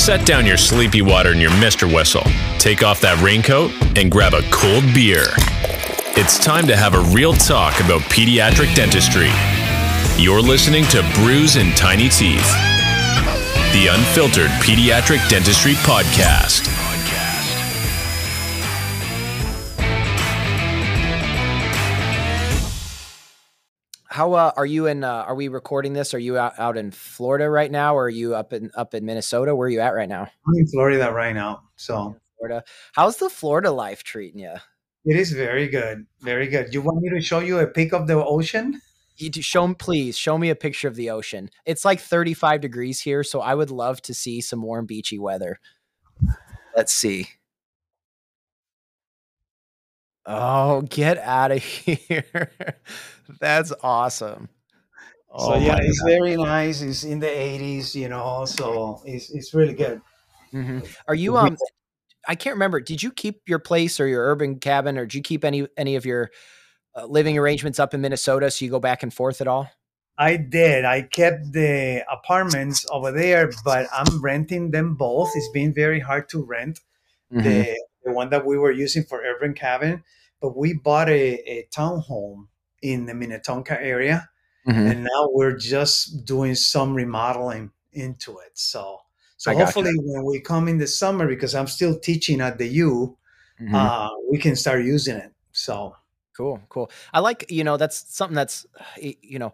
Set down your sleepy water and your Mr. Whistle. Take off that raincoat and grab a cold beer. It's time to have a real talk about pediatric dentistry. You're listening to Brews and Tiny Teeth, the unfiltered pediatric dentistry podcast. How uh, are you in? Uh, are we recording this? Are you out, out in Florida right now, or are you up in up in Minnesota? Where are you at right now? I'm in Florida right now. So Florida. How's the Florida life treating you? it is very good, very good. You want me to show you a pic of the ocean? You do, show please show me a picture of the ocean. It's like 35 degrees here, so I would love to see some warm beachy weather. Let's see. Oh, get out of here. That's awesome. so Oh yeah, it's God. very nice. It's in the 80s, you know. So it's it's really good. Mhm. Are you um I can't remember. Did you keep your place or your urban cabin or did you keep any any of your uh, living arrangements up in Minnesota so you go back and forth at all? I did. I kept the apartments over there, but I'm renting them both. It's been very hard to rent Mm-hmm. the, the one that we were using for urban cabin, but we bought a, a townhome in the Minnetonka area. Mhm. and now we're just doing some remodeling into it. So, so I hopefully, when we come in the summer, because I'm still teaching at the U, Mhm. uh, we can start using it. So, Cool, cool. I like, you know, that's something that's, you know,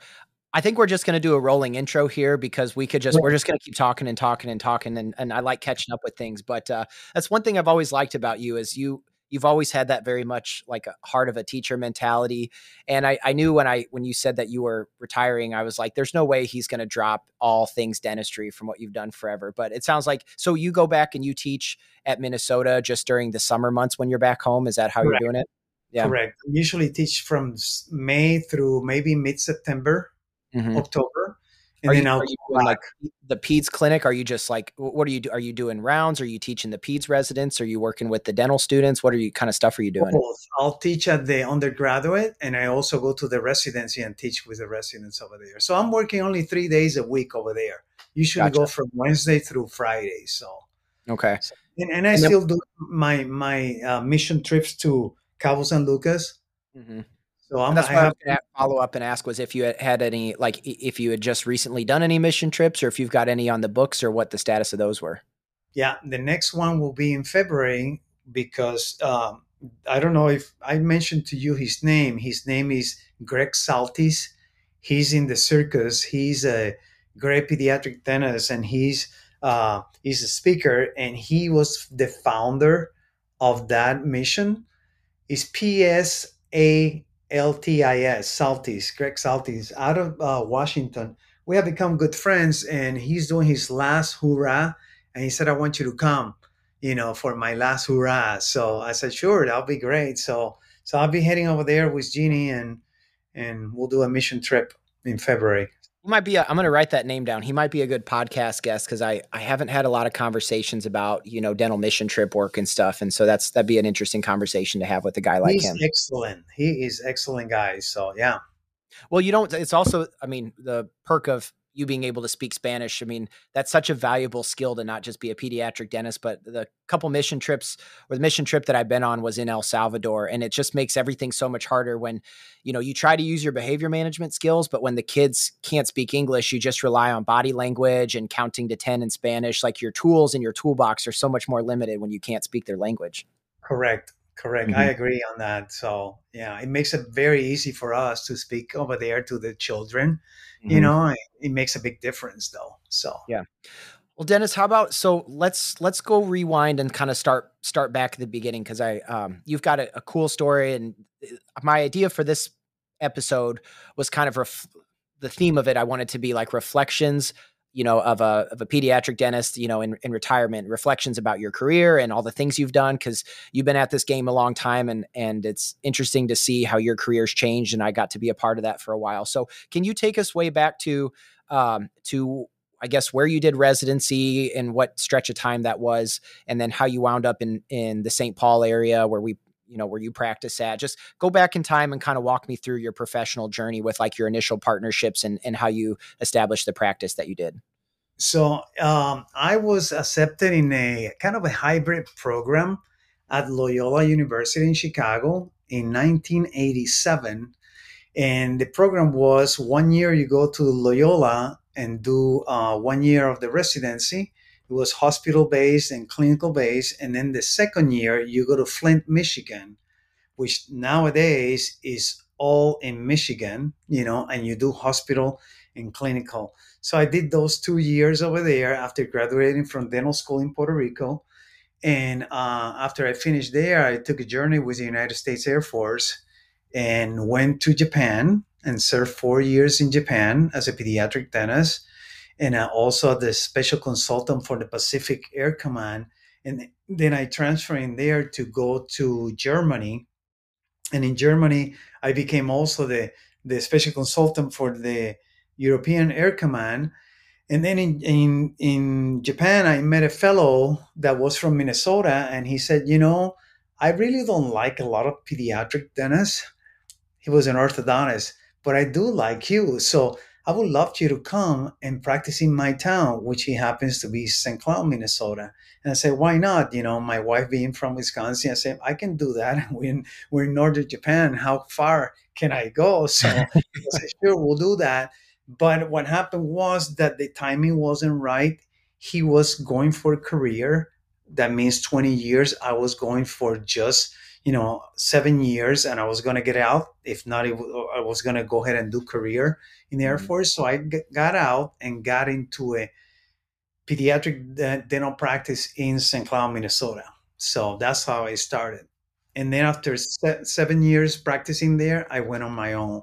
I think we're just going to do a rolling intro here because we could just, we're just going to keep talking and talking and talking. And, and I like catching up with things. But uh, that's one thing I've always liked about you is you, you've always had that very much like a heart of a teacher mentality. And I, I knew when I, when you said that you were retiring, I was like, there's no way he's going to drop all things dentistry from what you've done forever. But it sounds like, so you go back and you teach at Minnesota just during the summer months when you're back home. Is that how Correct. you're doing it? Yeah. correct. I usually teach from May through maybe mid September, Mhm. October, and Are you, then I'll you doing like the peds clinic? Are you just like what are you do? Are you doing rounds? Are you teaching the peds residents? Are you working with the dental students? What are you kind of stuff are you doing? both. I'll teach at the undergraduate, and I also go to the residency and teach with the residents over there. So I'm working only three days a week over there. Usually go Gotcha. from Wednesday through Friday. So. Okay. and, and I And then- still do my my uh, mission trips to Cabo San Lucas. Mhm. So I'm, That's I what I have was to follow up and ask was if you had, any like if you had just recently done any mission trips or if you've got any on the books or what the status of those were. yeah. The next one will be in February because um, I don't know if I mentioned to you his name. His name is Greg Saltis. He's in the circus. He's a great pediatric dentist, and he's uh, he's a speaker, and he was the founder of that mission. Is P S A L T I S Saltis, Greg Saltis, out of uh, Washington. We have become good friends, and he's doing his last hurrah. And he said, "I want you to come, you know, for my last hurrah." So I said, "Sure, that'll be great." So, so I'll be heading over there with Jeannie, and and we'll do a mission trip in February. Might be. A, I'm going to write that name down. He might be a good podcast guest because I I haven't had a lot of conversations about you know dental mission trip work and stuff, and so that's that'd be an interesting conversation to have with a guy like He's him. excellent. He is excellent guy. So yeah, Well, you don't. It's also, I mean, the perk of you being able to speak Spanish. I mean, that's such a valuable skill to not just be a pediatric dentist, but the couple mission trips or the mission trip that I've been on was in El Salvador, and it just makes everything so much harder when, you know, you try to use your behavior management skills, but when the kids can't speak English, you just rely on body language and counting to ten in Spanish. Like your tools in your toolbox are so much more limited when you can't speak their language. correct, correct. I Mhm. agree on that. So yeah, it makes it very easy for us to speak over there to the children. You Mhm. know, it, it makes a big difference though. So Yeah. Well, Dennis, how about so let's let's go rewind and kind of start start back at the beginning because I um you've got a, a cool story and uh, my idea for this episode was kind of ref- the theme of it. I wanted to be like reflections, you know, of a of a pediatric dentist, you know, in, in retirement, reflections about your career and all the things you've done because you've been at this game a long time and and it's interesting to see how your career's changed and I got to be a part of that for a while. So can you take us way back to um to I guess where you did residency and what stretch of time that was, and then how you wound up in in the St. Paul area where we, you know, where you practice at. Just go back in time and kind of walk me through your professional journey with like your initial partnerships and and how you established the practice that you did. So um, I was accepted in a kind of a hybrid program at Loyola University in Chicago in 1987. And the program was one year you go to Loyola and do uh, one year of the residency. It was hospital based and clinical based. And then the second year you go to Flint, Michigan, which nowadays is all in Michigan, you know, and you do hospital and clinical. So I did those two years over there after graduating from dental school in Puerto Rico. And uh, after I finished there, I took a journey with the United States Air Force and went to Japan and served four years in Japan as a pediatric dentist and also the special consultant for the Pacific Air Command. And then I transferred in there to go to Germany. And in Germany, I became also the, the special consultant for the European Air Command. And then in, in, in Japan, I met a fellow that was from Minnesota, and he said, You know, I really don't like a lot of pediatric dentists. He was an orthodontist, but I do like you. So I would love you to come and practice in my town, which he happens to be St. Cloud, Minnesota. And I said, why not? You know, my wife being from Wisconsin, I said, I can do that. We're in, we're in northern Japan. How far can I go? So I said, sure, we'll do that. But what happened was that the timing wasn't right. He was going for a career. That means 20 years. I was going for just, you know, seven years and I was going to get out. If not, I was going to go ahead and do career in the Air mm-hmm. Force. So I got out and got into a pediatric dental practice in St. Cloud, Minnesota. So that's how I started. And then after seven years practicing there, I went on my own.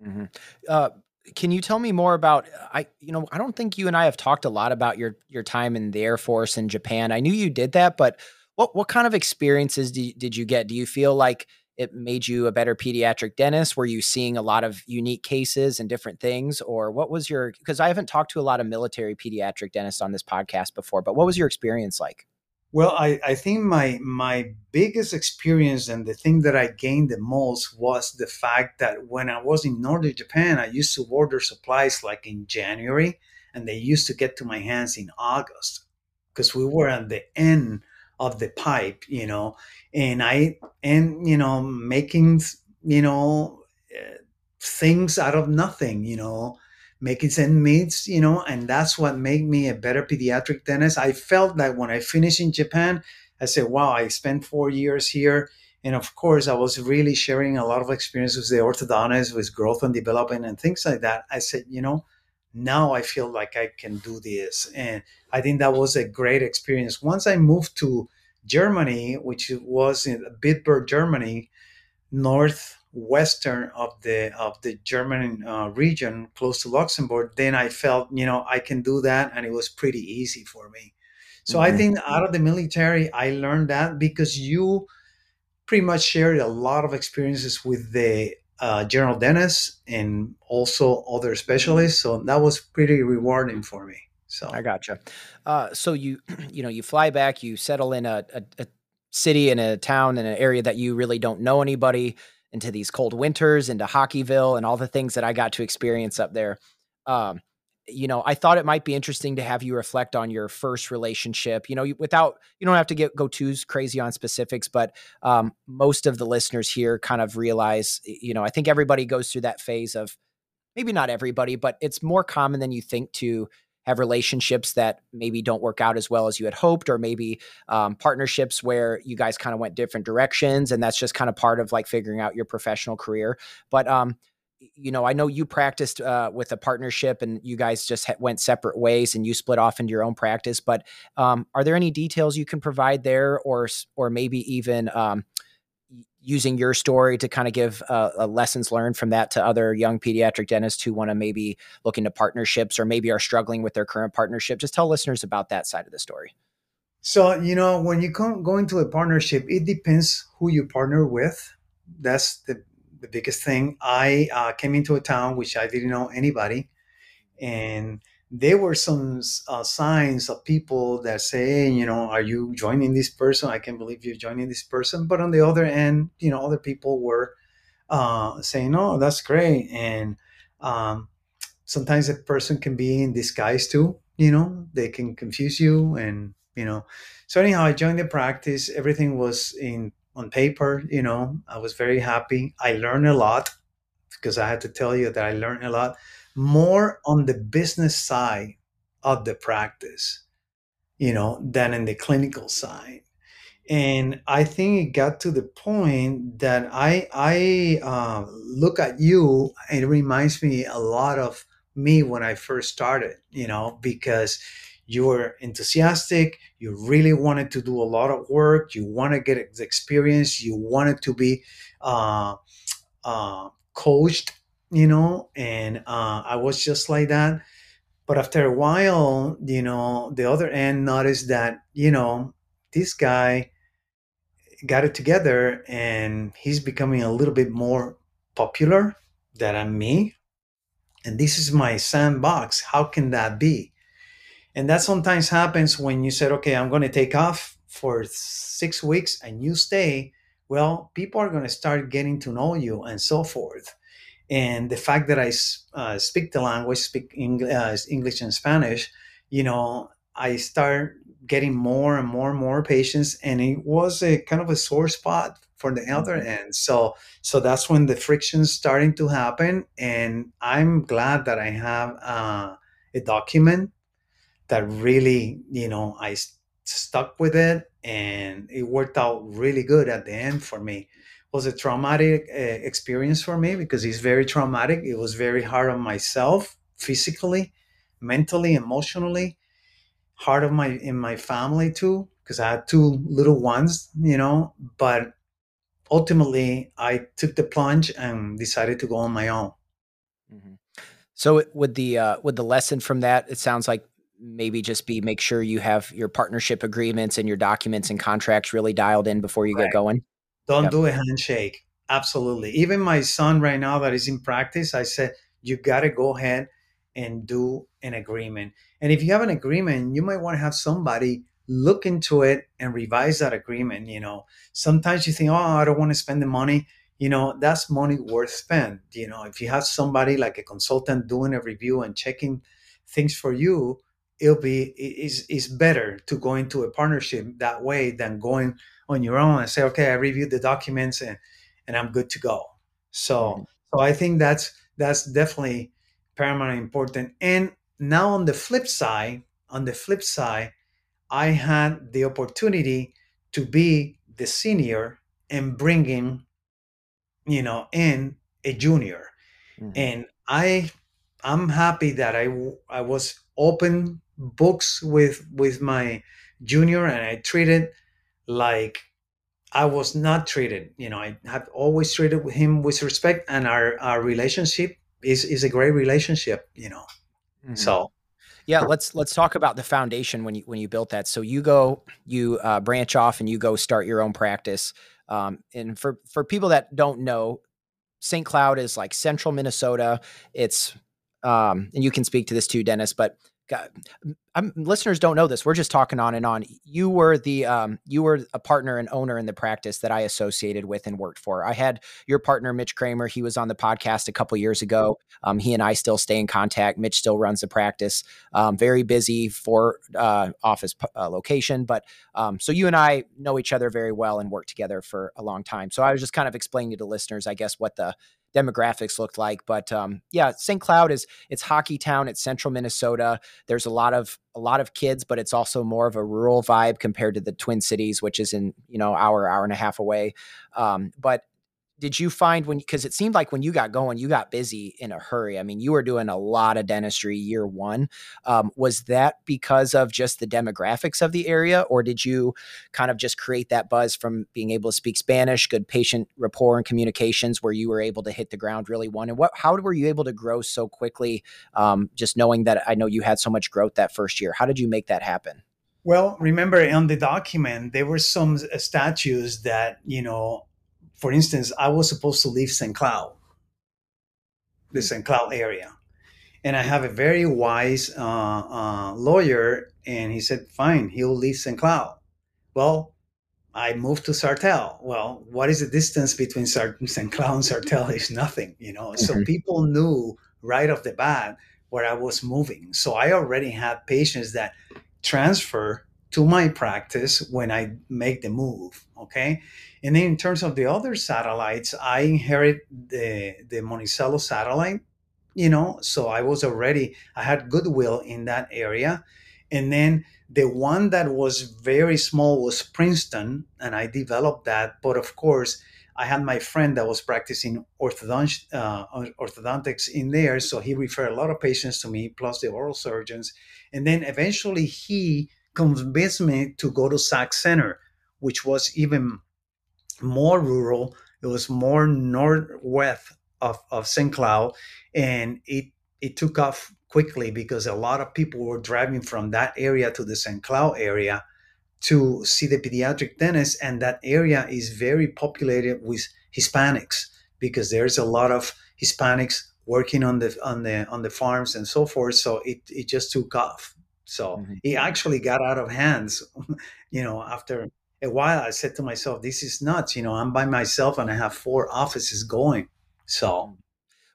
Mm-hmm. Uh, can you tell me more about I you know I don't think you and I have talked a lot about your your time in the Air Force in Japan. I knew you did that, but what what kind of experiences did, did you get? Do you feel like it made you a better pediatric dentist? Were you seeing a lot of unique cases and different things or what was your because I haven't talked to a lot of military pediatric dentists on this podcast before, but what was your experience like? Well, I, I think my my biggest experience and the thing that I gained the most was the fact that when I was in northern Japan, I used to order supplies like in January, and they used to get to my hands in August because we were at the end of the pipe, you know, and I and you know making you know uh, things out of nothing, you know, making ends meets, you know, and that's what made me a better pediatric dentist. I felt that when I finished in Japan, I said, wow, I spent four years here. And of course, I was really sharing a lot of experience with the orthodontist, with growth and development and things like that. I said, you know, now I feel like I can do this. And I think that was a great experience. Once I moved to Germany, which was in Bitburg, Germany, north western of the of the German uh, region, close to Luxembourg, then I felt you know I can do that, and it was pretty easy for me. So mm-hmm. I think out of the military, I learned that because you pretty much shared a lot of experiences with the uh, general dentist and also other specialists. So that was pretty rewarding for me. So I gotcha. Uh, so you, you know, you fly back, you settle in a, a, a city in a town in an area that you really don't know anybody into these cold winters, into Hockeyville, and all the things that I got to experience up there. Um, you know, I thought it might be interesting to have you reflect on your first relationship. You know, without you don't have to get go too crazy on specifics, but um, most of the listeners here kind of realize. You know, I think everybody goes through that phase of maybe not everybody, but it's more common than you think to have relationships that maybe don't work out as well as you had hoped, or maybe um, partnerships where you guys kind of went different directions, and that's just kind of part of like figuring out your professional career. But um, you know, I know you practiced uh, with a partnership, and you guys just went separate ways, and you split off into your own practice. But um, are there any details you can provide there, or or maybe even um, using your story to kind of give uh, lessons learned from that to other young pediatric dentists who want to maybe look into partnerships or maybe are struggling with their current partnership just tell listeners about that side of the story. So you know when you come, go into a partnership it depends who you partner with. That's the, the biggest thing. I uh, came into a town which i didn't know anybody and there were some uh, signs of people that say, you know, are you joining this person? I can't believe you're joining this person. But on the other end, you know, other people were uh, saying, oh, that's great. And um, sometimes a person can be in disguise too. you know they can confuse you and you know so anyhow i joined the practice everything was in on paper you know i was very happy i learned a lot because i had to tell you that i learned a lot more on the business side of the practice you know than in the clinical side. And i think it got to the point that i i uh, look at you it reminds me a lot of me when I first started, you know, because you were enthusiastic, you really wanted to do a lot of work, you want to get experience, you wanted to be uh, uh, coached, you know, and uh, I was just like that. But after a while, you know, the other end noticed that, you know, this guy got it together and he's becoming a little bit more popular than me and this is my sandbox. How can that be? And that sometimes happens when you said okay i'm going to take off for six weeks and you stay. Well people are going to start getting to know you and so forth and the fact that i uh, speak the language speak english, uh, english and spanish you know i start getting more and more and more patients and it was a kind of a sore spot for the other mm-hmm. end. So so that's when the friction's starting to happen, and I'm glad that I have uh, a document that really you know I stuck with it, and it worked out really good at the end for me. Was a traumatic uh, experience for me because it's very traumatic. It was very hard on myself physically, mentally, emotionally. Hard of my in my family too because I had two little ones, you know. But ultimately I took the plunge and decided to go on my own. Mm-hmm. So with the uh, with the lesson from that, it sounds like maybe just be make sure you have your partnership agreements and your documents and contracts really dialed in before you right. get going. Don't yep. do a handshake. Absolutely. Even my son right now that is in practice, I said you got to go ahead and do an agreement. And if you have an agreement, you might want to have somebody look into it and revise that agreement. You know, sometimes you think, oh, I don't want to spend the money. You know, that's money worth spent. You know, if you have somebody like a consultant doing a review and checking things for you, it'll be is is better to go into a partnership that way than going on your own and say, okay, I reviewed the documents and and I'm good to go. So mm-hmm. so I think that's that's definitely paramount important. And now on the flip side, on the flip side, I had the opportunity to be the senior and bringing, you know, in a junior. Mm-hmm. And I, I'm happy that I, I was open books with with my junior and I treated like I was not treated. You know, I have always treated him with respect, and our our relationship is is a great relationship. You know, mm-hmm. so yeah, let's let's talk about the foundation when you when you built that. So you go, you uh, branch off, and you go start your own practice. Um, and for for people that don't know, St. Cloud is like central Minnesota. It's um, and you can speak to this too, Dennis. But I'm, listeners don't know this. We're just talking on and on. You were the um, you were a partner and owner in the practice that I associated with and worked for. I had your partner Mitch Kramer. He was on the podcast a couple years ago. Um, he and I still stay in contact. Mitch still runs the practice. Um, very busy for uh, office uh, location, but um, so you and I know each other very well and work together for a long time. So I was just kind of explaining to listeners, I guess, what the demographics looked like. But um, yeah, St. Cloud is it's hockey town. It's central Minnesota. There's a lot of a lot of kids, but it's also more of a rural vibe compared to the Twin Cities, which is in you know hour hour and a half away. Um, but did you find when because it seemed like when you got going you got busy in a hurry. I mean you were doing a lot of dentistry year one. Um, was that because of just the demographics of the area or did you kind of just create that buzz from being able to speak spanish good patient rapport and communications where you were able to hit the ground really one? And what how were you able to grow so quickly um, just knowing that i know you had so much growth that first year? How did you make that happen? Well, remember on the document, there were some statues that, you know, for instance, I was supposed to leave St. Cloud, the hmm. St. Cloud area. And I have a very wise uh, uh, lawyer, and he said, fine, he'll leave St. Cloud. Well, I moved to Sartell. Well, what is the distance between St. Cloud and Sartell? Is nothing, you know. Mm-hmm. So people knew right off the bat where I was moving. So I already had patients that transfer to my practice when I make the move. Okay. And then in terms of the other satellites, I inherit the, the Monticello satellite, you know, so I was already, I had goodwill in that area. And then the one that was very small was Princeton, and I developed that. But of course, I had my friend that was practicing orthodont- uh, orthodontics in there, so he referred a lot of patients to me, plus the oral surgeons. And then eventually he convinced me to go to Sauk Centre, which was even more rural. It was more northwest of, of St. Cloud, and it it took off quickly because a lot of people were driving from that area to the St. Cloud area to see the pediatric dentist, and that area is very populated with Hispanics because there's a lot of Hispanics working on the on the on the farms and so forth. So it it just took off. So mm-hmm. it actually got out of hands. you know, after a while, I said to myself, "This is nuts." You know, I'm by myself and I have four offices going. So mm.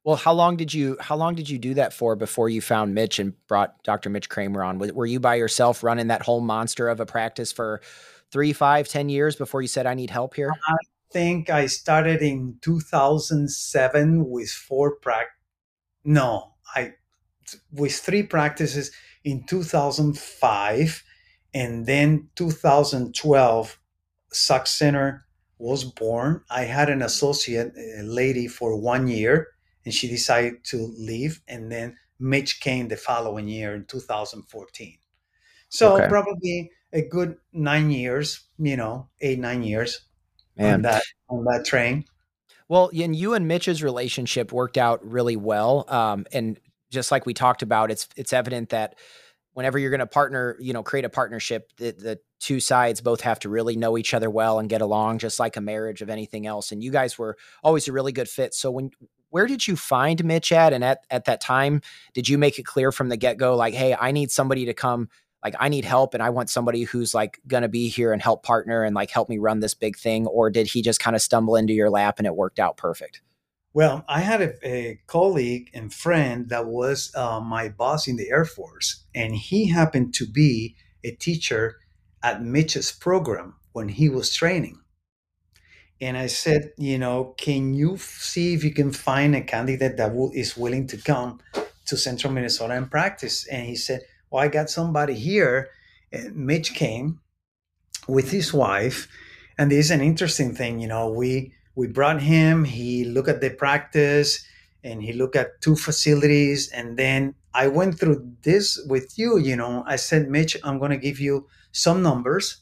Well, how long did you how long did you do that for before you found Mitch and brought Dr. Mitch Kramer on? Were you by yourself running that whole monster of a practice for three, five, ten years before you said I need help here? I think I started in 2007 with four practice. No, I with three practices in 2005, and then 2012, Sauk Centre was born. I had an associate a lady for one year and she decided to leave. And then Mitch came the following year in 2014. So okay. probably a good nine years, you know, eight nine years Man. on that on that train. Well, and you and Mitch's relationship worked out really well. Um, and just like we talked about, it's it's evident that whenever you're going to partner, you know, create a partnership, the, the two sides both have to really know each other well and get along, just like a marriage of anything else. And you guys were always a really good fit. So when where did you find Mitch at? And at, at that time, did you make it clear from the get go, like, hey, I need somebody to come, like, I need help and I want somebody who's like going to be here and help partner and like help me run this big thing? Or did he just kind of stumble into your lap and it worked out perfect? Well, I had a, a colleague and friend that was uh, my boss in the Air Force, and he happened to be a teacher at Mitch's program when he was training and I said, you know, can you see if you can find a candidate that will, is willing to come to Central Minnesota and practice? And he said, well, I got somebody here. And Mitch came with his wife, and this is an interesting thing. You know, we we brought him. He looked at the practice, and he looked at two facilities, and then I went through this with you. You know, I said, Mitch, I'm going to give you some numbers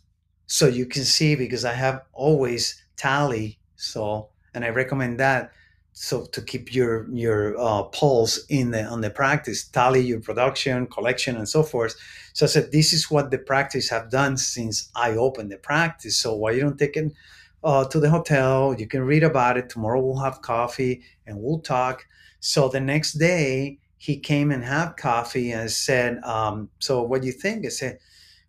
so you can see because I have always tally. So, and I recommend that. So to keep your your uh, pulse in the on the practice, tally your production, collection, and so forth. So I said, this is what the practice have done since I opened the practice. So why you don't take it uh, to the hotel? You can read about it. Tomorrow we'll have coffee and we'll talk. So the next day he came and had coffee and said, um, "So what do you think?" I said,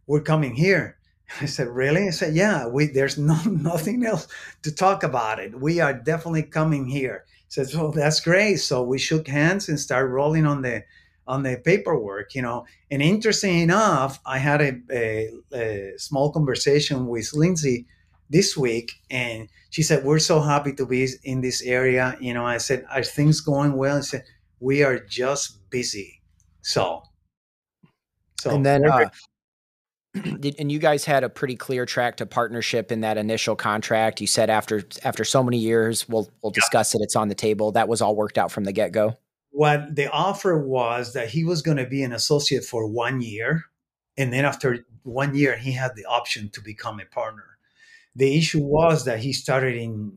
"We're coming here." I said, "Really?" I said, "Yeah. We there's no nothing else to talk about it. We are definitely coming here." I said, "Well, that's great." So we shook hands and started rolling on the on the paperwork, you know. And interesting enough, I had a, a, a small conversation with Lindsay this week, and she said, "We're so happy to be in this area." You know, I said, "Are things going well?" I said, "We are just busy." So, so and then uh, and you guys had a pretty clear track to partnership in that initial contract. You said after after so many years, we'll we'll discuss yeah. it. It's on the table. That was all worked out from the get go. What the offer was that he was going to be an associate for one year, and then after one year, he had the option to become a partner. The issue was that he started in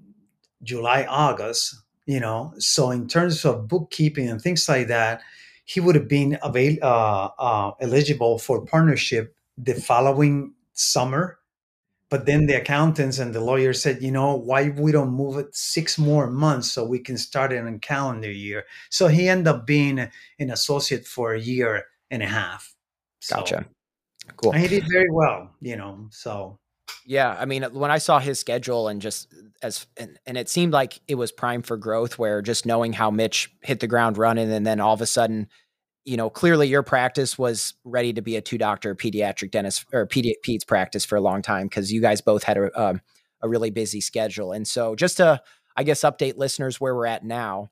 July, August. You know, so in terms of bookkeeping and things like that, he would have been avail- uh, uh, eligible for partnership the following summer. But then the accountants and the lawyers said, you know, why we don't move it six more months so we can start it in calendar year. So he ended up being an associate for a year and a half. Gotcha. cool. he did very well, you know. So yeah, I mean, when I saw his schedule and just as and, and it seemed like it was prime for growth, where just knowing how Mitch hit the ground running, and then all of a sudden you know, clearly your practice was ready to be a two doctor pediatric dentist or pedi- peds practice for a long time because you guys both had a, um, a really busy schedule. And so, just to, I guess, update listeners where we're at now,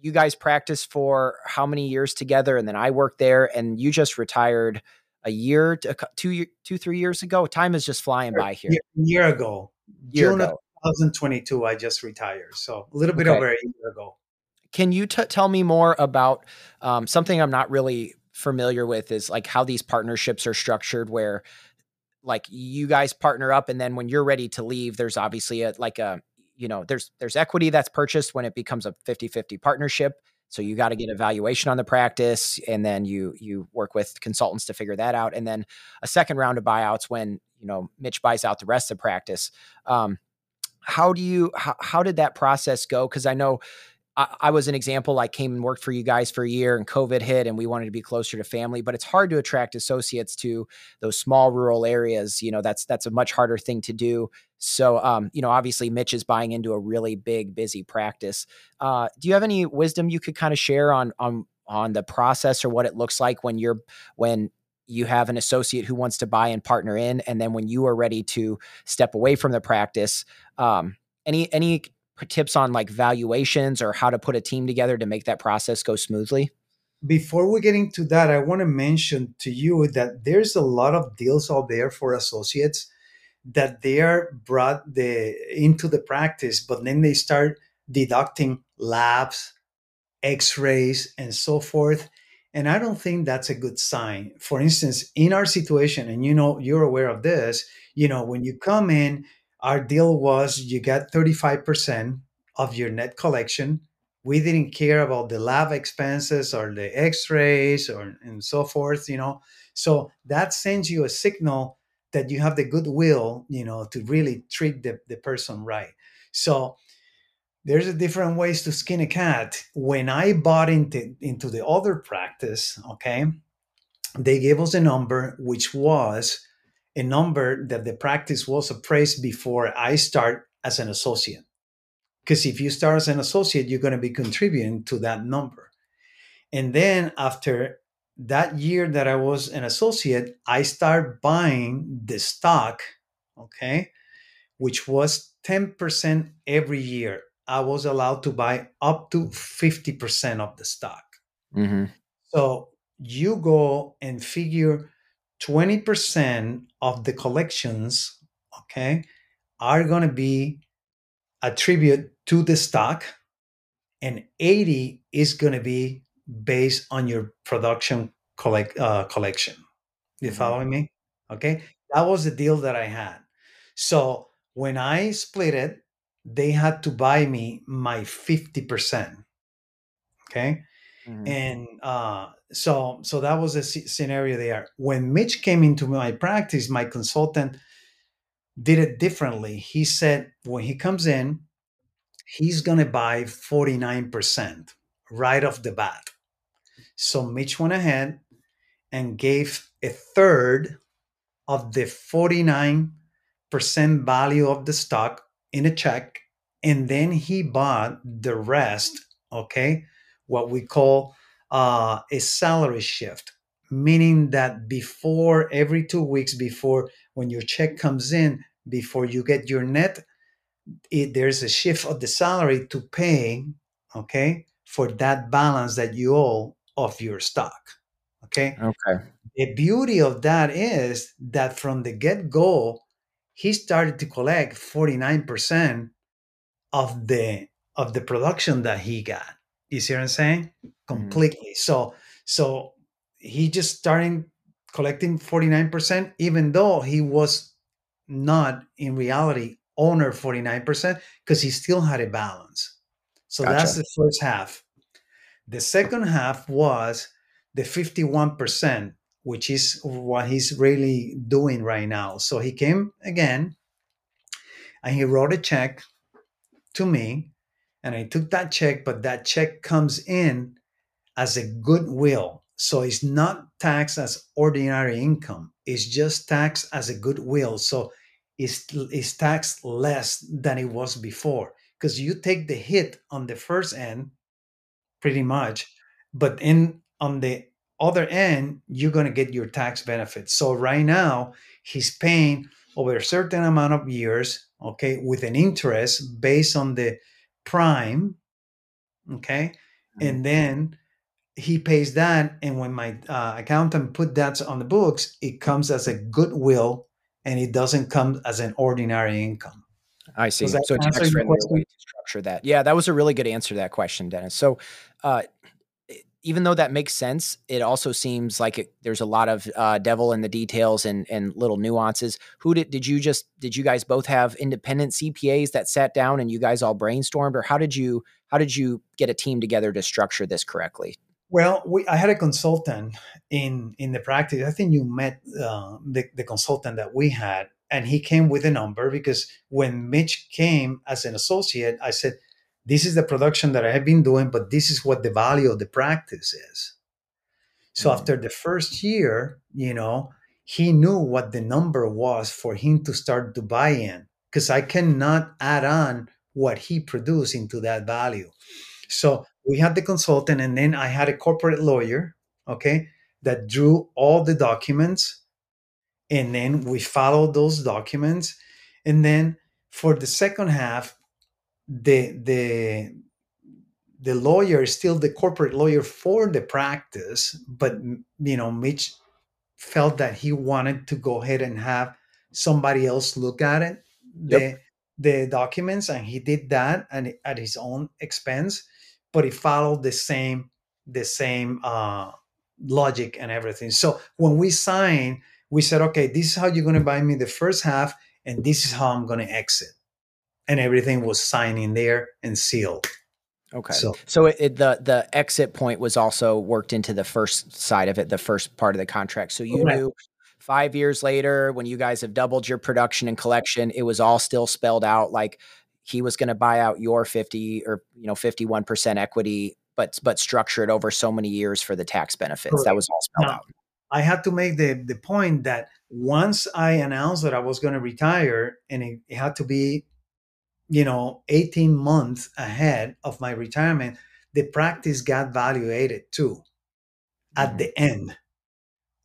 you guys practiced for how many years together? And then I worked there, and you just retired a year, two, two, three years ago. Time is just flying by here. A year ago, year June ago. of 2022, I just retired. So a little bit okay. over a year ago. Can you t- tell me more about um, something I'm not really familiar with is like how these partnerships are structured where like you guys partner up and then when you're ready to leave there's obviously a like a you know there's there's equity that's purchased when it becomes a 50-50 partnership so you got to get a valuation on the practice and then you you work with consultants to figure that out and then a second round of buyouts when you know mitch buys out the rest of the practice. Um, how do you how, how did that process go? Because i know I, was an example. I came and worked for you guys for a year and COVID hit and we wanted to be closer to family, but it's hard to attract associates to those small rural areas. You know, that's, that's a much harder thing to do. So, um, you know, obviously Mitch is buying into a really big, busy practice. Uh, do you have any wisdom you could kind of share on, on, on the process or what it looks like when you're, when you have an associate who wants to buy and partner in, and then when you are ready to step away from the practice, um, any, any tips on like valuations or how to put a team together to make that process go smoothly? Before we get into that, I want to mention to you that there's a lot of deals out there for associates that they are brought the into the practice, but then they start deducting labs, x-rays, and so forth. And I don't think that's a good sign. For instance, in our situation, and you know you're aware of this, you know, when you come in, our deal was you got 35% of your net collection. We didn't care about the lab expenses or the x-rays or and so forth, you know. So that sends you a signal that you have the goodwill, you know, to really treat the, the person right. So there's a different ways to skin a cat. When I bought into into the other practice, okay, they gave us a number which was a number that the practice was appraised before I start as an associate. Because if you start as an associate, you're going to be contributing to that number. And then after that year that I was an associate, I start buying the stock, okay, which was 10% every year. I was allowed to buy up to 50% of the stock. Mm-hmm. So you go and figure 20% of the collections, okay, are going to be attributed to the stock, and 80 is going to be based on your production collect, uh, collection. You mm-hmm. following me? Okay. That was the deal that I had. So when I split it, they had to buy me my 50%. Okay. Mm-hmm. And uh, so so that was a scenario there. When Mitch came into my practice, my consultant did it differently. He said when he comes in, he's gonna buy 49% right off the bat. So Mitch went ahead and gave a third of the 49% value of the stock in a check. And then he bought the rest, okay, what we call uh, a salary shift, meaning that before every two weeks, before when your check comes in, before you get your net, it, there's a shift of the salary to pay, okay, for that balance that you owe of your stock. Okay. Okay. The beauty of that is that from the get go, he started to collect 49% of the of the production that he got. You see what I'm saying? Mm-hmm. Completely. Mm. So so he just starting collecting 49%, even though he was not in reality owner 49%, because he still had a balance. So gotcha. that's the first half. The second half was the 51%, which is what he's really doing right now. So he came again and he wrote a check to me and I took that check, but that check comes in as a goodwill. So it's not taxed as ordinary income. It's just taxed as a goodwill. So it's, it's taxed less than it was before because you take the hit on the first end pretty much, but in on the other end, you're going to get your tax benefits. So right now, he's paying over a certain amount of years, okay, with an interest based on the prime, okay, mm-hmm. and then he pays that. And when my uh, accountant put that on the books, it comes as a goodwill, and it doesn't come as an ordinary income. I see. So tax friendly way to structure that. Yeah, that was a really good answer to that question, Dennis. So, uh, even though that makes sense, it also seems like it, there's a lot of uh, devil in the details and and little nuances. Who did did you just did you guys both have independent CPAs that sat down and you guys all brainstormed, or how did you how did you get a team together to structure this correctly? Well, we, I had a consultant in in the practice. I think you met uh, the the consultant that we had, and he came with a number because when Mitch came as an associate, I said this is the production that I have been doing, but this is what the value of the practice is. So mm-hmm. after the first year, you know, he knew what the number was for him to start to buy in because I cannot add on what he produced into that value. So we had the consultant, and then I had a corporate lawyer, okay, that drew all the documents. And then we followed those documents. And then for the second half, the the the lawyer is still the corporate lawyer for the practice, but you know, Mitch felt that he wanted to go ahead and have somebody else look at it, the yep. the documents, and he did that and at his own expense, but he followed the same the same uh, logic and everything. So when we signed, we said, okay, this is how you're going to buy me the first half, and this is how I'm going to exit and everything was signed in there and sealed. Okay. So, so it, it, the the exit point was also worked into the first side of it, the first part of the contract. So you knew five years later, when you guys have doubled your production and collection, it was all still spelled out like he was going to buy out your fifty or you know fifty one percent equity, but but structure it over so many years for the tax benefits. Correct. That was all spelled now, out. I had to make the the point that once I announced that I was going to retire, and it, it had to be you know 18 months ahead of my retirement the practice got valuated too at mm-hmm. the end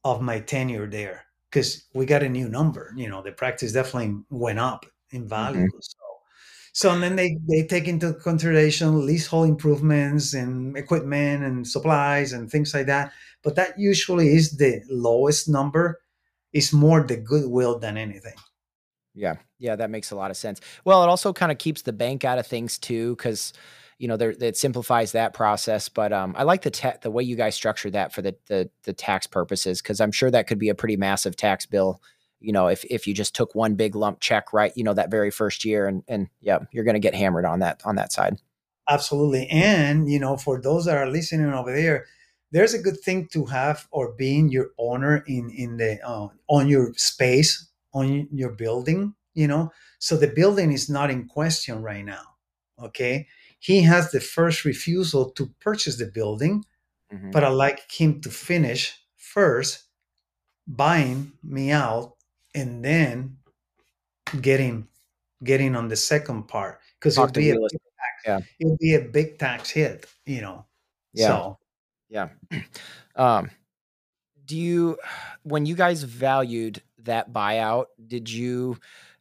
of my tenure there because we got a new number you know the practice definitely went up in value mm-hmm. so so and then they they take into consideration leasehold improvements and equipment and supplies and things like that but that usually is the lowest number it's more the goodwill than anything yeah. Yeah, that makes a lot of sense. Well, it also kind of keeps the bank out of things too, because you know, there it simplifies that process. But um, I like the ta- the way you guys structure that for the the, the tax purposes, because I'm sure that could be a pretty massive tax bill. You know, if if you just took one big lump check, right? You know, that very first year, and and yeah, you're going to get hammered on that on that side. Absolutely, and you know, for those that are listening over there, there's a good thing to have or being your owner in in the uh, on your space on your building, you know. So the building is not in question right now. Okay. He has the first refusal to purchase the building, mm-hmm. but I like him to finish first, buying me out, and then getting getting on the second part because it'll be a big tax, yeah. it'll be a big tax hit, you know. Yeah. So yeah. Um do you when you guys valued that buyout, did you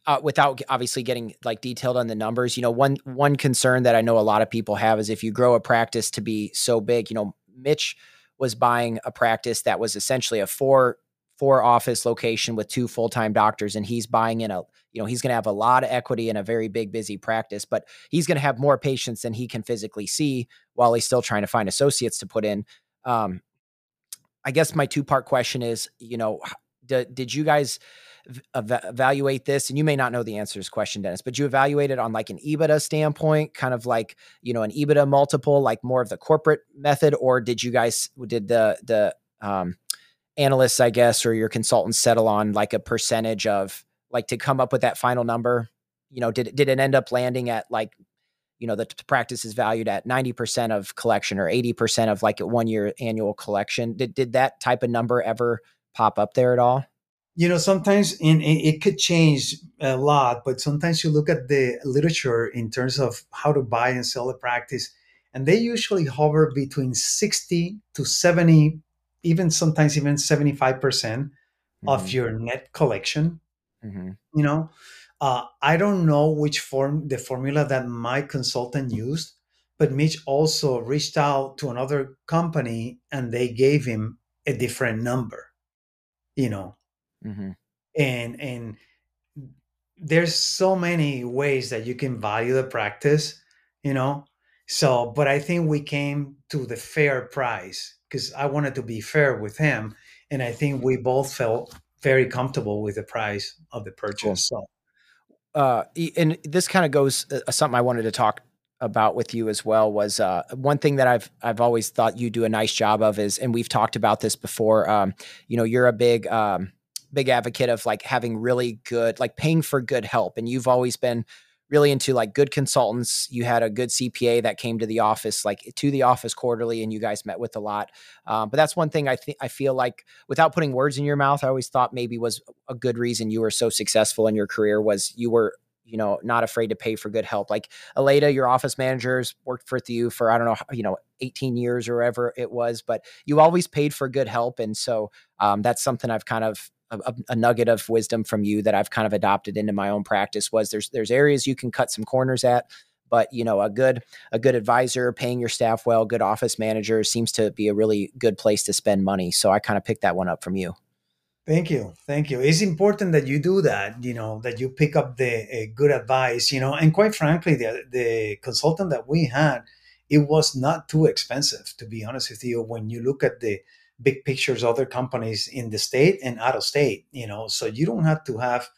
uh, without obviously getting like detailed on the numbers, you know, one one concern that I know a lot of people have is if you grow a practice to be so big, you know, Mitch was buying a practice that was essentially a four four office location with two full-time doctors and he's buying in a you know he's going to have a lot of equity in a very big busy practice but he's going to have more patients than he can physically see while he's still trying to find associates to put in. Um, i guess my two part question is you know D- did you guys ev- evaluate this? And you may not know the answer to this question, Dennis, but you evaluated on like an EBITDA standpoint, kind of like you know an EBITDA multiple, like more of the corporate method, or did you guys did the the um, analysts, I guess, or your consultants settle on like a percentage of like to come up with that final number? You know, did did it end up landing at like you know the t- practice is valued at 90% of collection or 80% of like a one year annual collection did, did that type of number ever pop up there at all? You know, sometimes in, it could change a lot, but sometimes you look at the literature in terms of how to buy and sell a practice, and they usually hover between 60 to 70 even sometimes even 75% mm-hmm. of your net collection mm-hmm. you know uh, i don't know which form the formula that my consultant used but mitch also reached out to another company and they gave him a different number you know mm-hmm. and and there's so many ways that you can value the practice you know so but i think we came to the fair price because i wanted to be fair with him and i think we both felt very comfortable with the price of the purchase cool. so uh and this kind of goes uh, something i wanted to talk about with you as well was uh, one thing that I've I've always thought you do a nice job of is, and we've talked about this before. Um, you know, you're a big um, big advocate of like having really good, like paying for good help. And you've always been really into like good consultants. You had a good CPA that came to the office, like to the office quarterly, and you guys met with a lot. Um, but that's one thing I think I feel like, without putting words in your mouth, I always thought maybe was a good reason you were so successful in your career was you were you know not afraid to pay for good help like aleda your office managers worked with you for i don't know you know 18 years or whatever it was but you always paid for good help and so um, that's something i've kind of a, a, nugget of wisdom from you that I've kind of adopted into my own practice was there's there's areas you can cut some corners at, but you know a good a good advisor, paying your staff well, good office manager seems to be a really good place to spend money. So I kind of picked that one up from you. Thank you, thank you. It's important that you do that. You know that you pick up the uh, good advice. You know, and quite frankly, the the consultant that we had, it was not too expensive to be honest with you. When you look at the big pictures other companies in the state and out of state you know so you don't have to have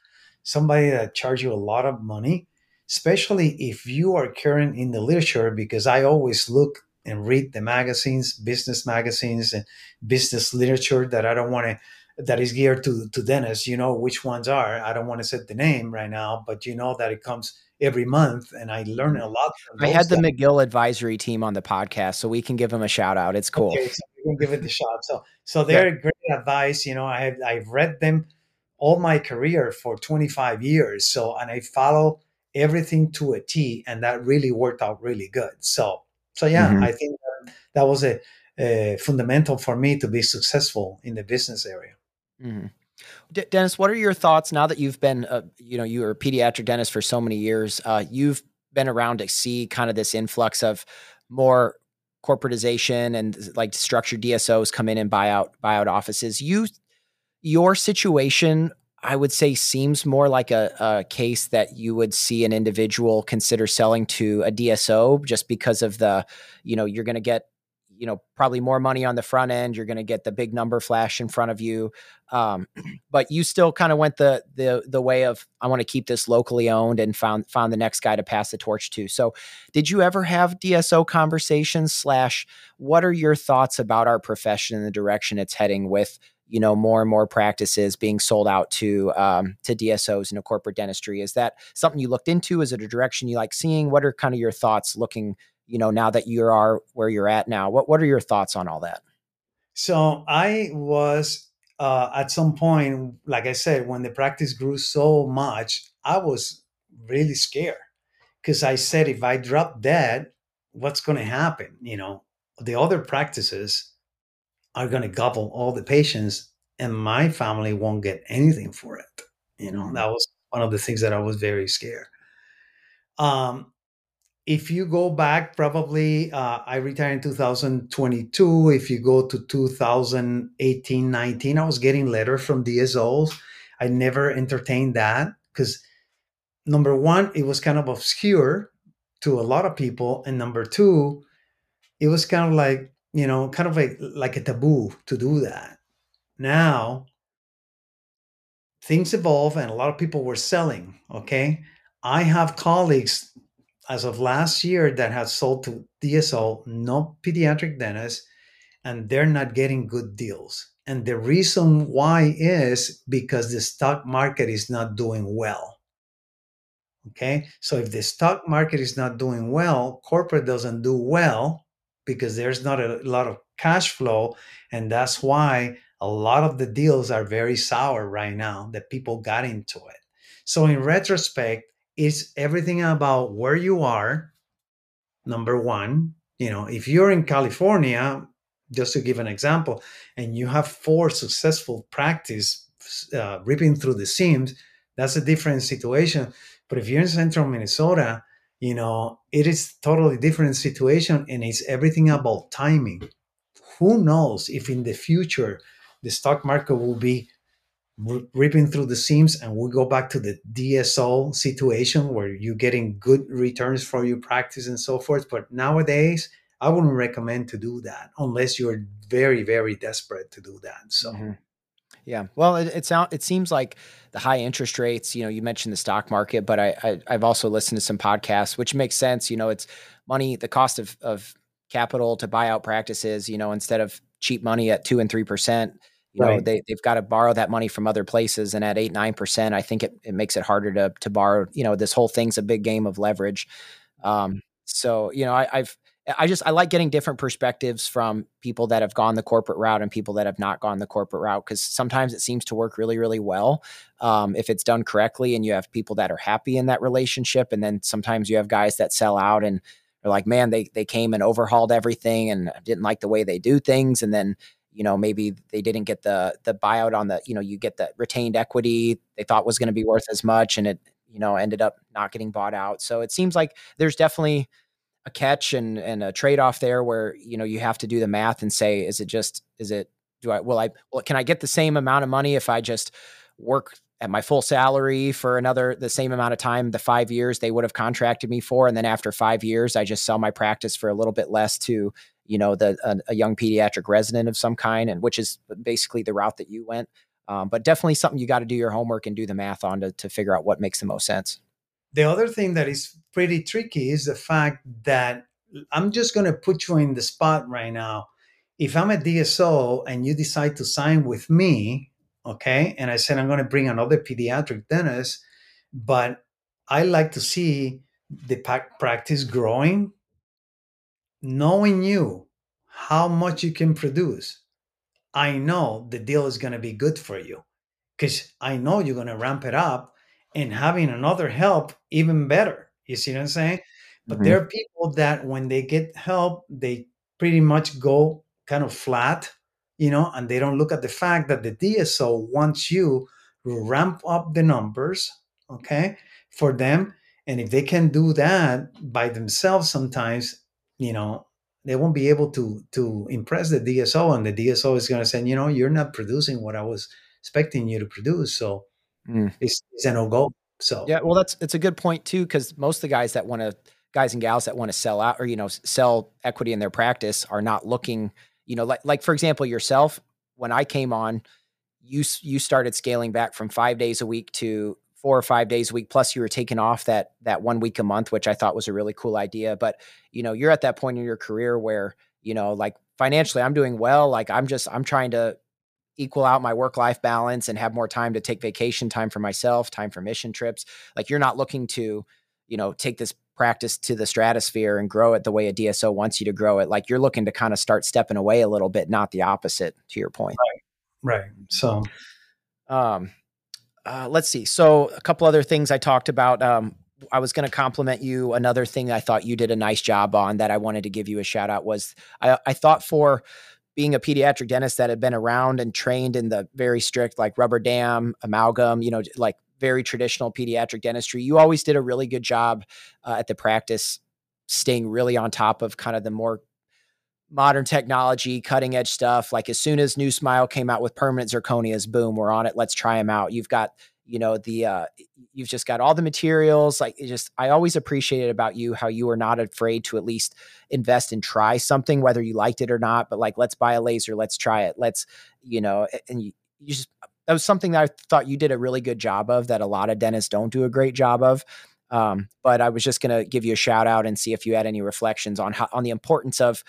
somebody that charge you a lot of money especially if you are current in the literature because i always look and read the magazines business magazines and business literature that i don't want to that is geared to to dentists you know which ones are. I don't want to set the name right now but you know that it comes every month and i learn a lot i had the mcgill advisory team on the podcast so we can give them a shout out. It's cool. Okay, so we can give it a shot so so they're yeah. great advice you know i have i've read them all my career for 25 years so and i follow everything to a t and that really worked out really good. So so yeah mm-hmm. i think that, that was a, a fundamental for me to be successful in the business area Mm-hmm. D- Dennis, what are your thoughts now that you've been, uh, you know, you were a pediatric dentist for so many years? Uh, you've been around to see kind of this influx of more corporatization and like structured DSOs come in and buy out buy out offices. You, your situation, I would say, seems more like a, a case that you would see an individual consider selling to a DSO just because of the, you know, you're going to get you know probably more money on the front end you're going to get the big number flash in front of you um, but you still kind of went the the the way of i want to keep this locally owned and found found the next guy to pass the torch to so did you ever have dso conversations slash what are your thoughts about our profession and the direction it's heading with you know more and more practices being sold out to um, to DSOs in a corporate dentistry. Is that something you looked into? Is it a direction you like seeing? What are kind of your thoughts looking you know, now that you are where you're at now? What what are your thoughts on all that? So I was uh, at some point, like I said, when the practice grew so much, I was really scared because I said, if I drop dead, what's going to happen? You know, the other practices are going to gobble all the patients, and my family won't get anything for it. You know, mm-hmm. that was one of the things that I was very scared. Um, if you go back, probably uh, I retired in 2022. If you go to 2018, 19, I was getting letters from DSOs. I never entertained that because number one, it was kind of obscure to a lot of people, and number two, it was kind of like you know, kind of like like a taboo to do that. Now things evolve, and a lot of people were selling. Okay, I have colleagues as of last year that has sold to DSO, no pediatric dentists, and they're not getting good deals. And the reason why is because the stock market is not doing well. Okay. So if the stock market is not doing well, corporate doesn't do well because there's not a lot of cash flow. And that's why a lot of the deals are very sour right now that people got into it. So in retrospect, it's everything about where you are, number one. You know, if you're in California, just to give an example, and you have four successful practice uh, ripping through the seams, that's a different situation. But if you're in central Minnesota, you know, it is totally different situation and it's everything about timing. Who knows if in the future the stock market will be ripping through the seams and we go back to the DSO situation where you're getting good returns for your practice and so forth. But nowadays, I wouldn't recommend to do that unless you're very, very desperate to do that. So. Mm-hmm. Yeah. Well, it, it sound it seems like the high interest rates. You know, you mentioned the stock market, but I, I have also listened to some podcasts, which makes sense. You know, it's money, the cost of of capital to buy out practices. You know, instead of cheap money at two and three percent, you right. know, they they've got to borrow that money from other places, and at eight nine percent, I think it it makes it harder to to borrow. You know, this whole thing's a big game of leverage. Um, so you know, I, I've I just I like getting different perspectives from people that have gone the corporate route and people that have not gone the corporate route because sometimes it seems to work really really well um, if it's done correctly and you have people that are happy in that relationship and then sometimes you have guys that sell out and are like man they they came and overhauled everything and didn't like the way they do things and then you know maybe they didn't get the the buyout on the you know you get the retained equity they thought was going to be worth as much and it you know ended up not getting bought out. So it seems like there's definitely a catch and and a trade off there where you know you have to do the math and say is it just is it do I will I well can I get the same amount of money if I just work at my full salary for another the same amount of time the 5 years they would have contracted me for? And then after 5 years I just sell my practice for a little bit less to you know the a, a young pediatric resident of some kind and which is basically the route that you went um, but definitely something you got to do your homework and do the math on to, to figure out what makes the most sense the other thing that is pretty tricky is the fact that I'm just going to put you in the spot right now. If I'm a DSO and you decide to sign with me, okay, and I said I'm going to bring another pediatric dentist, but I like to see the practice growing, knowing you, how much you can produce. I know the deal is going to be good for you because I know you're going to ramp it up and having another help even better. You see what I'm saying? But mm-hmm. there are people that when they get help, they pretty much go kind of flat, you know, and they don't look at the fact that the DSO wants you to ramp up the numbers, okay, for them. And if they can do that by themselves sometimes, you know, they won't be able to to impress the DSO, and the DSO is going to say, you know, you're not producing what I was expecting you to produce. So mm. it's, it's a no go. So yeah, well, that's it's a good point too, because most of the guys that want to guys and gals that want to sell out or you know sell equity in their practice are not looking. You know, like like for example, yourself. When I came on, you you started scaling back from five days a week to four or five days a week plus you were taking off that that one week a month which i thought was a really cool idea but you know you're at that point in your career where you know like financially i'm doing well like i'm just i'm trying to equal out my work life balance and have more time to take vacation time for myself, time for mission trips. Like you're not looking to, you know, take this practice to the stratosphere and grow it the way a DSO wants you to grow it. Like you're looking to kind of start stepping away a little bit, not the opposite to your point. Right. Right. So, um, uh, let's see. So a couple other things I talked about. Um, I was going to compliment you. Another thing I thought you did a nice job on that I wanted to give you a shout out was I, I thought for being a pediatric dentist that had been around and trained in the very strict like rubber dam amalgam you know like very traditional pediatric dentistry you always did a really good job uh, at the practice staying really on top of kind of the more modern technology cutting edge stuff like as soon as NuSmile came out with permanent zirconias boom we're on it let's try them out. You've got you know the uh you've just got all the materials like it just i always appreciated about you how you were not afraid to at least invest and try something whether you liked it or not but like let's buy a laser let's try it let's you know and you, you just that was something that i thought you did a really good job of that a lot of dentists don't do a great job of um, but i was just going to give you a shout out and see if you had any reflections on how on the importance of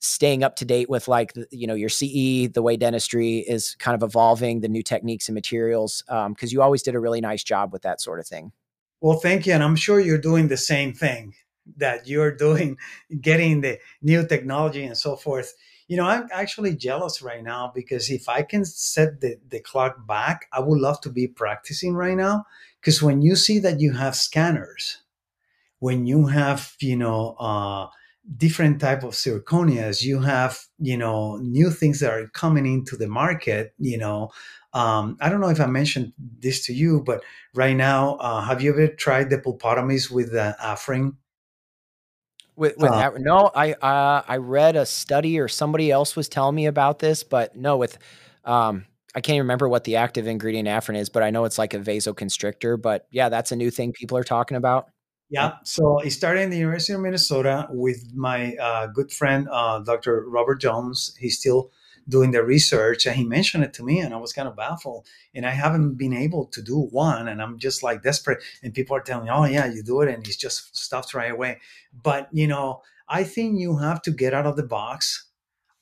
staying up to date with like you know your CE, the way dentistry is kind of evolving, the new techniques and materials, because um, you always did a really nice job with that sort of thing. Well, thank you, and I'm sure you're doing the same thing that you're doing, getting the new technology and so forth. You know, I'm actually jealous right now because if I can set the, the clock back, I would love to be practicing right now. Because when you see that you have scanners, when you have, you know, uh, different type of zirconias you have you know new things that are coming into the market you know um, i don't know if i mentioned this to you but right now uh, have you ever tried the pulpotomies with the Afrin with, with uh, no i uh, i read a study or somebody else was telling me about this but no with um, I can't even remember what the active ingredient Afrin is, but I know it's like a vasoconstrictor. But yeah, that's a new thing people are talking about. Yeah. So I started in the University of Minnesota with my uh, good friend, uh, Dr. Robert Jones. He's still doing the research and he mentioned it to me and I was kind of baffled. And I haven't been able to do one and I'm just like desperate. And people are telling me, oh, yeah, you do it. And it's just stuffed right away. But, you know, I think you have to get out of the box.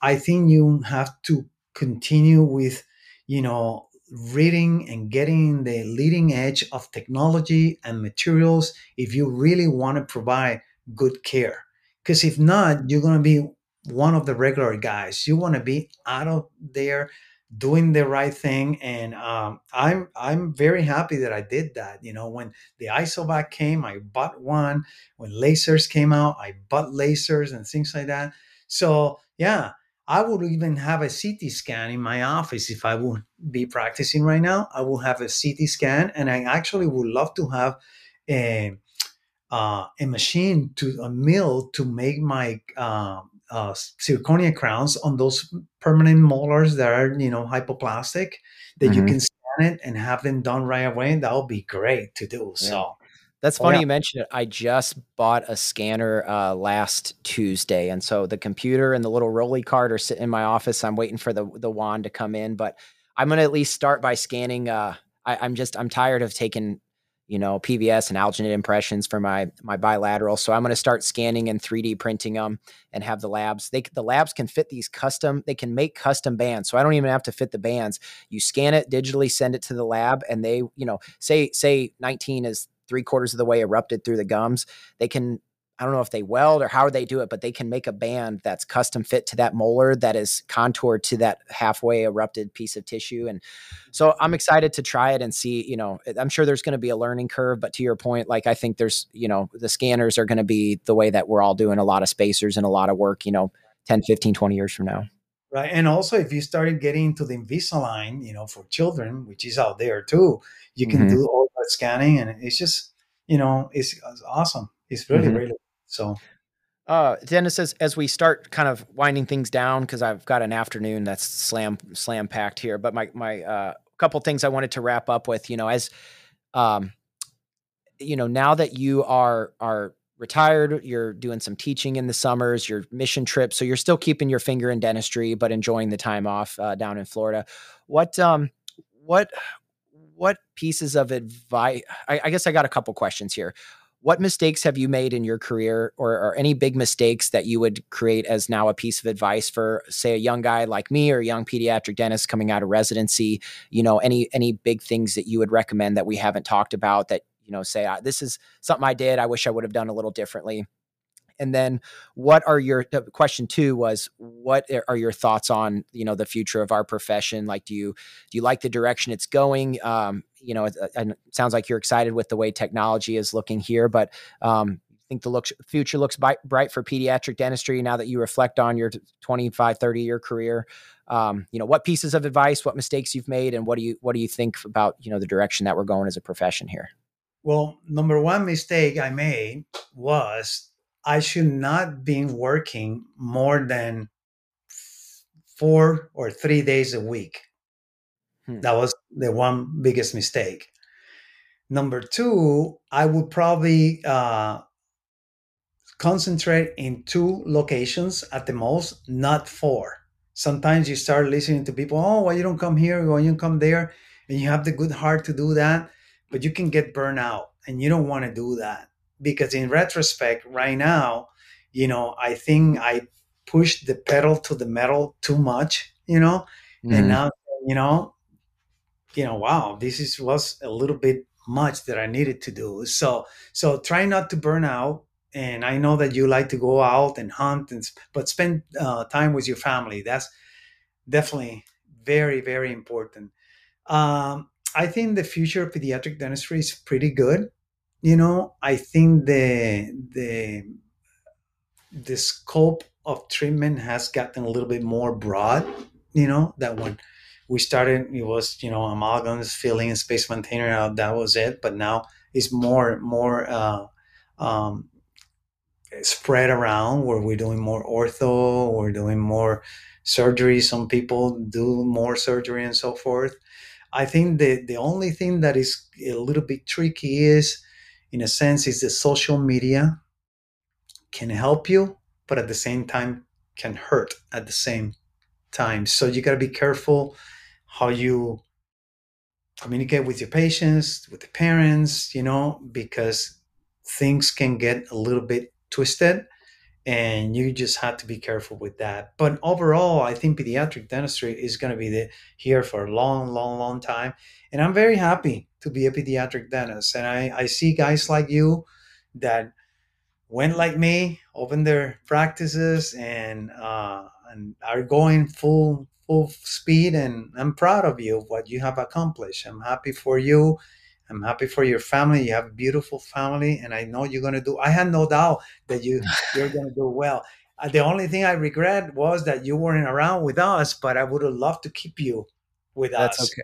I think you have to continue with, you know, reading and getting the leading edge of technology and materials if you really want to provide good care. Because if not, you're going to be one of the regular guys. You want to be out of there doing the right thing and um, i'm i'm very happy that i did that you know when the isovac came i bought one when lasers came out i bought lasers and things like that so yeah I would even have a CT scan in my office if I would be practicing right now. I will have a CT scan, and I actually would love to have a uh, a machine to a mill to make my uh, uh, zirconia crowns on those permanent molars that are you know hypoplastic that mm-hmm. you can scan it and have them done right away. That would be great to do. Yeah. So that's funny yeah. you mentioned it. I just bought a scanner uh, last Tuesday, and so the computer and the little rolly cart are sitting in my office. I'm waiting for the the wand to come in, but I'm gonna at least start by scanning. Uh, I, am just I'm tired of taking you know PVS and alginate impressions for my my bilateral, so I'm gonna start scanning and 3D printing them and have the labs. They the labs can fit these custom. They can make custom bands, so I don't even have to fit the bands. You scan it digitally, send it to the lab, and they you know say say 19 is three quarters of the way erupted through the gums. They can, I don't know if they weld or how they do it, but they can make a band that's custom fit to that molar that is contoured to that halfway erupted piece of tissue. And so I'm excited to try it and see, you know, I'm sure there's going to be a learning curve, but to your point, like I think there's, you know, the scanners are going to be the way that we're all doing a lot of spacers and a lot of work, you know, 10, 15, 20 years from now right and also if you started getting into the invisalign you know for children which is out there too you can mm-hmm. do all that scanning and it's just you know it's, it's awesome it's really mm-hmm. really so uh, Dennis says as we start kind of winding things down because I've got an afternoon that's slam slam packed here. But my my uh, couple things I wanted to wrap up with, you know, as um, you know, now that you are are retired, you're doing some teaching in the summers, your mission trip, so you're still keeping your finger in dentistry, but enjoying the time off uh, down in Florida. What um what what pieces of advice? I, I guess I got a couple questions here. What mistakes have you made in your career, or, or any big mistakes that you would create as now a piece of advice for, say, a young guy like me or a young pediatric dentist coming out of residency? You know, any any big things that you would recommend that we haven't talked about that you know say ah, this is something i did i wish i would have done a little differently and then what are your question two was what are your thoughts on you know the future of our profession? Like do you do you like the direction it's going? Um, you know it, it, sounds like you're excited with the way technology is looking here but um, think the looks, future looks bright for pediatric dentistry now that you reflect on your 25 30 year career. Um, you know what pieces of advice what mistakes you've made and what do you what do you think about you know the direction that we're going as a profession here? Well, number one mistake I made was I should not be working more than four or three days a week. Hmm. That was the one biggest mistake. Number two, I would probably uh, concentrate in two locations at the most, not four. Sometimes you start listening to people, oh, why you don't come here? Why you don't come there? And you have the good heart to do that but you can get burned out and you don't want to do that because in retrospect right now you know i think i pushed the pedal to the metal too much you know? Mm-hmm. and now you know you know wow this is was a little bit much that i needed to do. So so try not to burn out. And i know that you like to go out and hunt and but spend uh, time with your family. That's definitely very very important. Um, I think the future of pediatric dentistry is pretty good. You know, I think the the the scope of treatment has gotten a little bit more broad. You know that when we started, it was you know amalgams, filling, space maintainer. That was it. But now it's more more uh, um, spread around where we're doing more ortho, we're doing more surgery. Some people do more surgery and so forth. I think the the only thing that is a little bit tricky is, in a sense, is the social media can help you, but at the same time can hurt at the same time. So you got to be careful how you communicate with your patients, with the parents, you know, because things can get a little bit twisted and you just have to be careful with that. But overall, I think pediatric dentistry is going to be the, here for a long, long, long time. And I'm very happy to be a pediatric dentist. And I, I see guys like you that went like me, opened their practices, and uh, and are going full full speed. And I'm proud of you what you have accomplished. I'm happy for you. I'm happy for your family. You have a beautiful family, and I know you're gonna do. I had no doubt that you you're gonna do well. Uh, the only thing I regret was that you weren't around with us, but I would have loved to keep you with That's us. okay.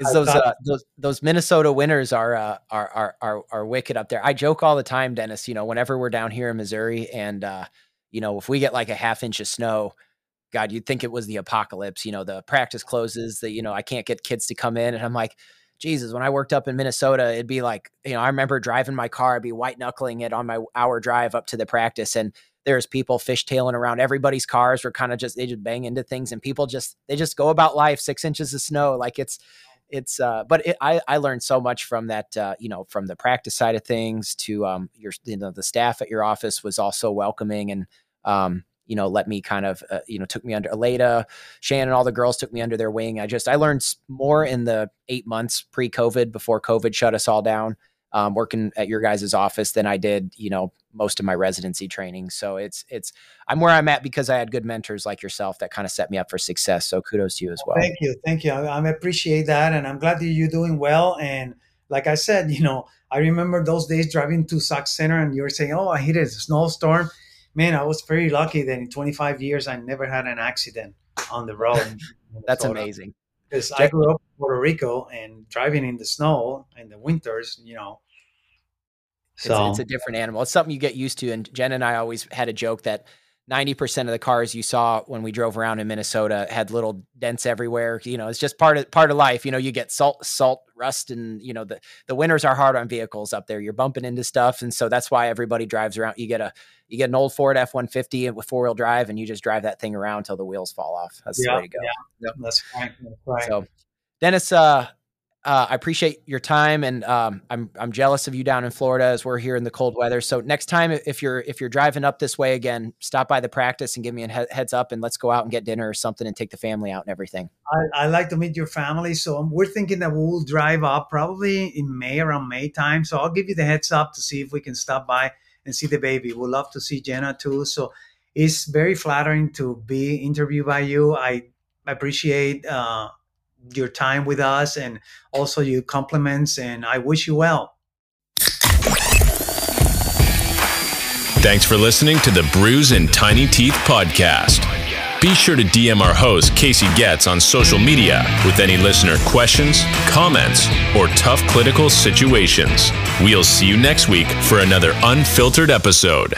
Is those uh, those those Minnesota winters are, uh, are are are are wicked up there. I joke all the time, Dennis. You know, whenever we're down here in Missouri, and uh, you know, if we get like a half inch of snow, God, you'd think it was the apocalypse. You know, the practice closes. That you know, I can't get kids to come in, and I'm like, Jesus. When I worked up in Minnesota, it'd be like, you know, I remember driving my car, I'd be white knuckling it on my hour drive up to the practice, and there's people fishtailing around everybody's cars were kind of just they just bang into things and people just they just go about life six inches of snow like it's it's uh but it, i i learned so much from that uh you know from the practice side of things to um your you know the staff at your office was also welcoming and um you know let me kind of uh, you know took me under Aleda, Shannon all the girls took me under their wing. I just I learned more in the 8 months pre-covid before covid shut us all down um, working at your guys' office than I did, you know, most of my residency training. So it's it's I'm where I'm at because I had good mentors like yourself that kind of set me up for success. So kudos to you as well. Thank you, thank you. I, I appreciate that, and I'm glad that you're doing well. And like I said, you know, I remember those days driving to Sauk Centre, and you were saying, "Oh, I hit a snowstorm." Man, I was very lucky that in 25 years I never had an accident on the road. That's amazing. Because I grew up in Puerto Rico and driving in the snow in the winters, you know, so it's, it's, a different animal. It's something you get used to. And Jen and I always had a joke that 90% of the cars you saw when we drove around in Minnesota had little dents everywhere. You know, it's just part of part of life. You know, you get salt, salt, rust, and you know, the, the winters are hard on vehicles up there. You're bumping into stuff. And so that's why everybody drives around. You get a you get an old Ford F one fifty with four wheel drive and you just drive that thing around until the wheels fall off. That's yeah, the way to go. Yeah, yep. that's right. That's right. So Dennis, uh, uh, I appreciate your time, and um, I'm I'm jealous of you down in Florida as we're here in the cold weather. So next time, if you're if you're driving up this way again, stop by the practice and give me a he- heads up, and let's go out and get dinner or something, and take the family out and everything. I, I like to meet your family, so we're thinking that we'll drive up probably in May around May time. So I'll give you the heads up to see if we can stop by and see the baby. We'd love to see Jenna too. So it's very flattering to be interviewed by you. I appreciate. Uh, your time with us and also your compliments. And I wish you well. Thanks for listening to the Bruise and Tiny Teeth podcast. Be sure to DM our host, Casey Getz, on social media with any listener questions, comments, or tough clinical situations. We'll see you next week for another unfiltered episode.